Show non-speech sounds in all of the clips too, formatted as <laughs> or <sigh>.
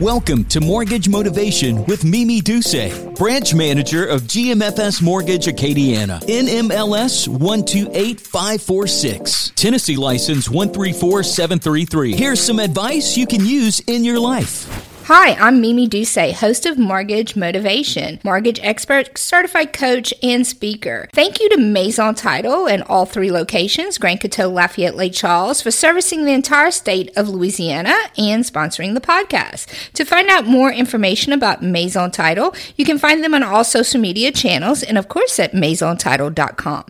Welcome to Mortgage Motivation with Mimi Duce, branch manager of GMFS Mortgage Acadiana, NMLS 128546, Tennessee license 134733. Here's some advice you can use in your life. Hi, I'm Mimi Duce, host of Mortgage Motivation, mortgage expert, certified coach, and speaker. Thank you to Maison Title and all three locations, Grand Coteau, Lafayette, Lake Charles, for servicing the entire state of Louisiana and sponsoring the podcast. To find out more information about Maison Title, you can find them on all social media channels and, of course, at maisontitle.com.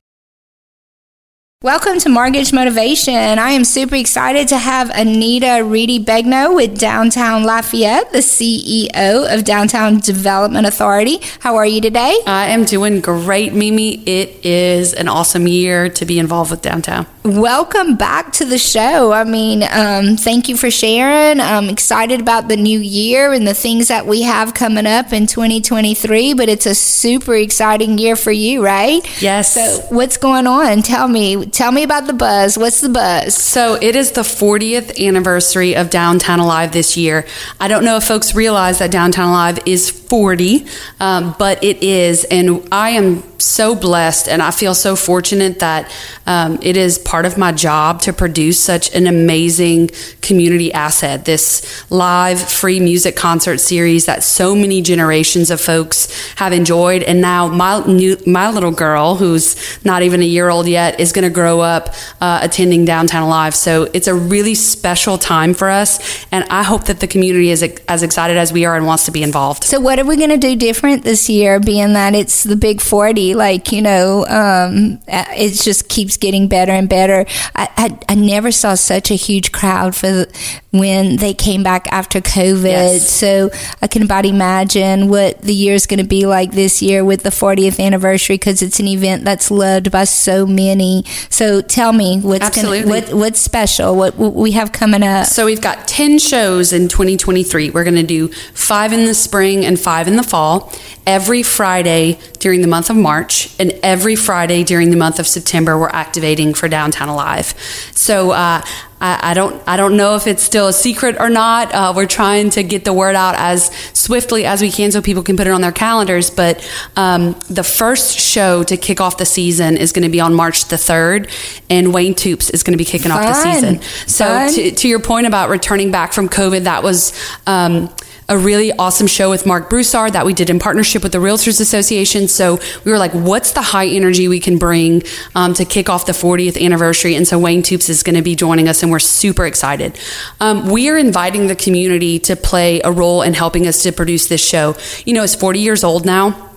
Welcome to Mortgage Motivation. I am super excited to have Anita Reedy Begnaud with Downtown Lafayette, the CEO of Downtown Development Authority. How are you today? I am doing great, Mimi. It is an awesome year to be involved with downtown. Welcome back to the show. I mean, um, thank you for sharing. I'm excited about the new year and the things that we have coming up in 2023, but it's a super exciting year for you, right? Yes. So, what's going on? Tell me Tell me about the buzz. What's the buzz? So, it is the 40th anniversary of Downtown Alive this year. I don't know if folks realize that Downtown Alive is 40, um, but it is. And I am so blessed and I feel so fortunate that um, it is part of my job to produce such an amazing community asset. This live free music concert series that so many generations of folks have enjoyed. And now my new, my little girl, who's not even a year old yet, is going to grow up uh, attending Downtown Alive. So it's a really special time for us. And I hope that the community is as excited as we are and wants to be involved. So, what are we going to do different this year, being that it's the big 40? Like, you know, um, it just keeps getting better and better. I, I, I never saw such a huge crowd for the, when they came back after COVID. Yes. So I can about imagine what the year is going to be like this year with the 40th anniversary because it's an event that's loved by so many. So tell me what's gonna, what, what's special, what, what we have coming up. So we've got 10 shows in 2023. We're going to do five in the spring and five in the fall every Friday during the month of March and every Friday during the month of September. We're activating for Downtown Alive. So uh, I, I, don't I don't know if it's still a secret or not. Uh, we're trying to get the word out as swiftly as we can so people can put it on their calendars. But um, the first show to kick off the season is going to be on March the third, and Wayne Toups is going to be kicking Fun. off the season. So to, to, your point about returning back from COVID, that was. Um, a really awesome show with Marc Broussard that we did in partnership with the Realtors Association. So we were like, what's the high energy we can bring um, to kick off the 40th anniversary? And so Wayne Toups is going to be joining us, and we're super excited. Um, we are inviting the community to play a role in helping us to produce this show. You know, it's 40 years old now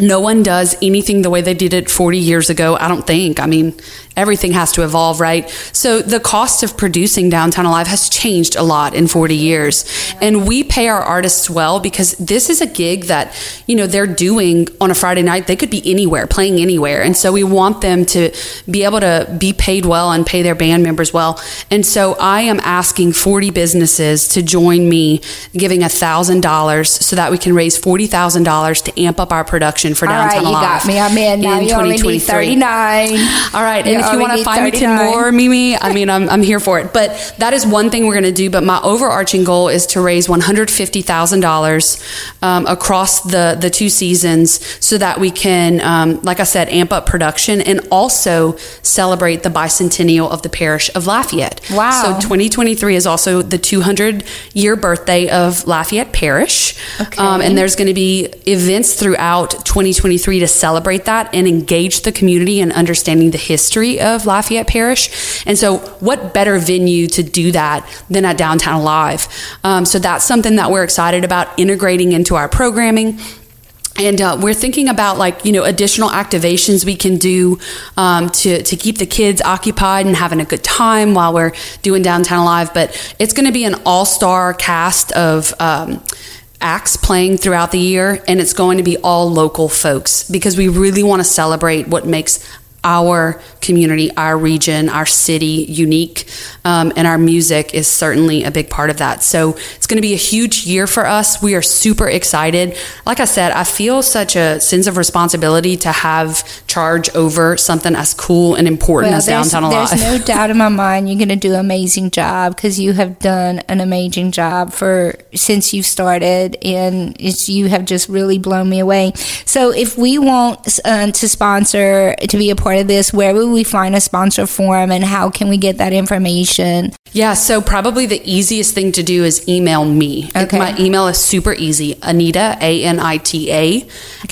no one does anything the way they did it 40 years ago, I don't think. I mean, everything has to evolve, right? So the cost of producing Downtown Alive has changed a lot in 40 years. And we pay our artists well because this is a gig that, you know, they're doing on a Friday night. They could be anywhere, playing anywhere. And so we want them to be able to be paid well and pay their band members well. And so I am asking 40 businesses to join me giving $1,000 so that we can raise $40,000 to amp up our production for Downtown All right, Alive. you got me. I'm in. Now in you only need 39. All right. And if you want to find 39. me 10 more, Mimi, I mean, I'm, I'm here for it. But that is one thing we're going to do. But my overarching goal is to raise $150,000 um, across the, the two seasons so that we can, um, like I said, amp up production and also celebrate the bicentennial of the parish of Lafayette. Wow. So 2023 is also the 200 year birthday of Lafayette Parish. Okay. Um, and there's going to be events throughout 2023 to celebrate that and engage the community in understanding the history of Lafayette Parish. And so, what better venue to do that than at Downtown Alive? Um, so, that's something that we're excited about integrating into our programming and uh, we're thinking about like you know additional activations we can do um, to to keep the kids occupied and having a good time while we're doing downtown alive but it's going to be an all-star cast of um, acts playing throughout the year and it's going to be all local folks because we really want to celebrate what makes our community, our region, our city unique, um, and our music is certainly a big part of that. So it's going to be a huge year for us. We are super excited. Like I said, I feel such a sense of responsibility to have charge over something as cool and important well, as Downtown Alive. There's no <laughs> doubt in my mind you're going to do an amazing job because you have done an amazing job for since you started, and you have just really blown me away. So if we want uh, to sponsor to be a part part of this, where will we find a sponsor form and how can we get that information? Yeah, so probably the easiest thing to do is email me. Okay. My email is super easy Anita, A N I T A,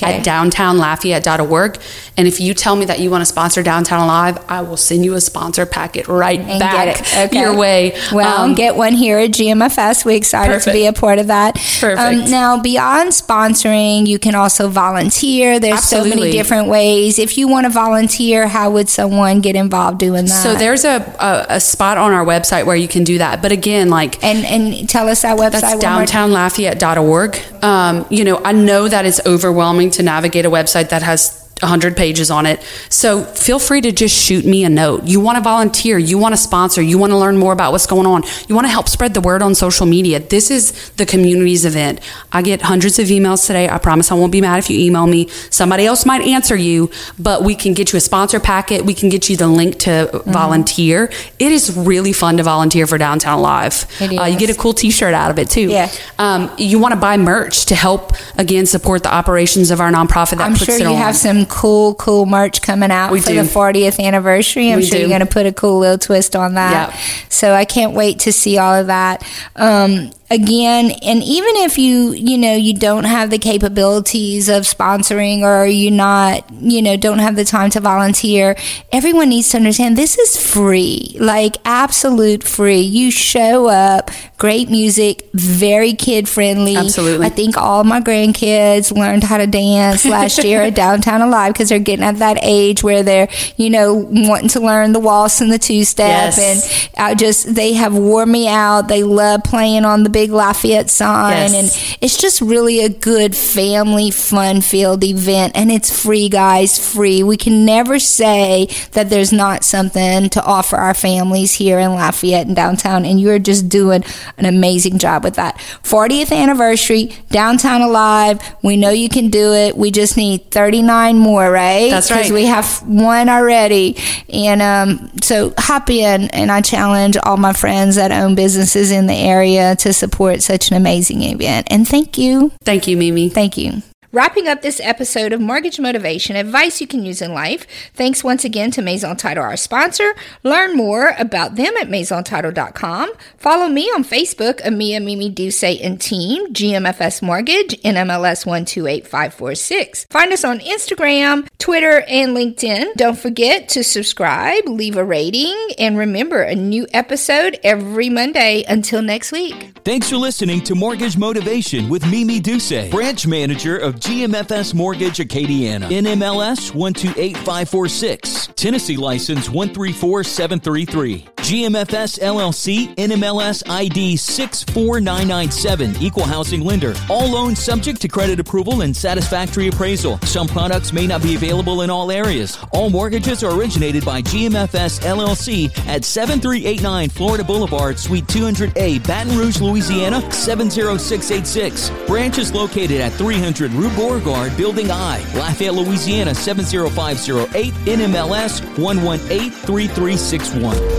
at downtownlafayette.org. And if you tell me that you want to sponsor Downtown Alive, I will send you a sponsor packet right and back okay. your way. Well, um, get one here at GMFS. We're excited perfect. to be a part of that. Perfect. Um, now, beyond sponsoring, you can also volunteer. There's Absolutely. so many different ways. If you want to volunteer, how would someone get involved doing that? So there's a, a, a spot on our website where you can do that. But again, like and and tell us that website. That's downtownlafayette.org. Um, you know, I know that it's overwhelming to navigate a website that has 100 pages on it. So feel free to just shoot me a note. You want to volunteer, you want to sponsor, you want to learn more about what's going on, you want to help spread the word on social media. This is the community's event. I get hundreds of emails today. I promise I won't be mad if you email me. Somebody else might answer you, but we can get you a sponsor packet. We can get you the link to mm-hmm. volunteer. It is really fun to volunteer for Downtown Live. Uh, you get a cool t shirt out of it too. Yeah. Um, you want to buy merch to help, again, support the operations of our nonprofit that I'm puts sure it you on. have some cool, cool merch coming out we for do. the 40th anniversary. I'm we sure do. you're going to put a cool little twist on that. Yep. So I can't wait to see all of that. Um, again and even if you you know you don't have the capabilities of sponsoring or you not you know don't have the time to volunteer everyone needs to understand this is free like absolute free. You show up great music very kid friendly absolutely. I think all my grandkids learned how to dance last <laughs> year at downtown alive because they're getting at that age where they're you know wanting to learn the waltz and the two step yes. and i just they have wore me out. They love playing on the big Lafayette sign. Yes. And it's just really a good family fun filled event. And it's free, guys, free. We can never say that there's not something to offer our families here in Lafayette and downtown. And you're just doing an amazing job with that. 40th anniversary, Downtown Alive. We know you can do it. We just need 39 more, right? That's right. Because we have one already. And um, so hop in, and I challenge all my friends that own businesses in the area to support such an amazing event. And thank you. Thank you, Mimi. Thank you. Wrapping up this episode of Mortgage Motivation Advice You Can Use in Life, thanks once again to Maison Title, our sponsor. Learn more about them at MaisonTitle.com. Follow me on Facebook, Amia Mimi Duce and Team, GMFS Mortgage, NMLS 128546. Find us on Instagram, Twitter, and LinkedIn. Don't forget to subscribe, leave a rating, and remember a new episode every Monday. Until next week. Thanks for listening to Mortgage Motivation with Mimi Duce, branch manager of GMFS Mortgage Acadiana, NMLS 128546, Tennessee license 134733, GMFS LLC, NMLS ID 64997, equal housing lender. All loans subject to credit approval and satisfactory appraisal. Some products may not be available in all areas. All mortgages are originated by GMFS LLC at 7389 Florida Boulevard, Suite 200A, Baton Rouge, Louisiana 70686. Branch is located at 300 Rue Beauregard, Building I, Lafayette, Louisiana 70508, NMLS 1183361.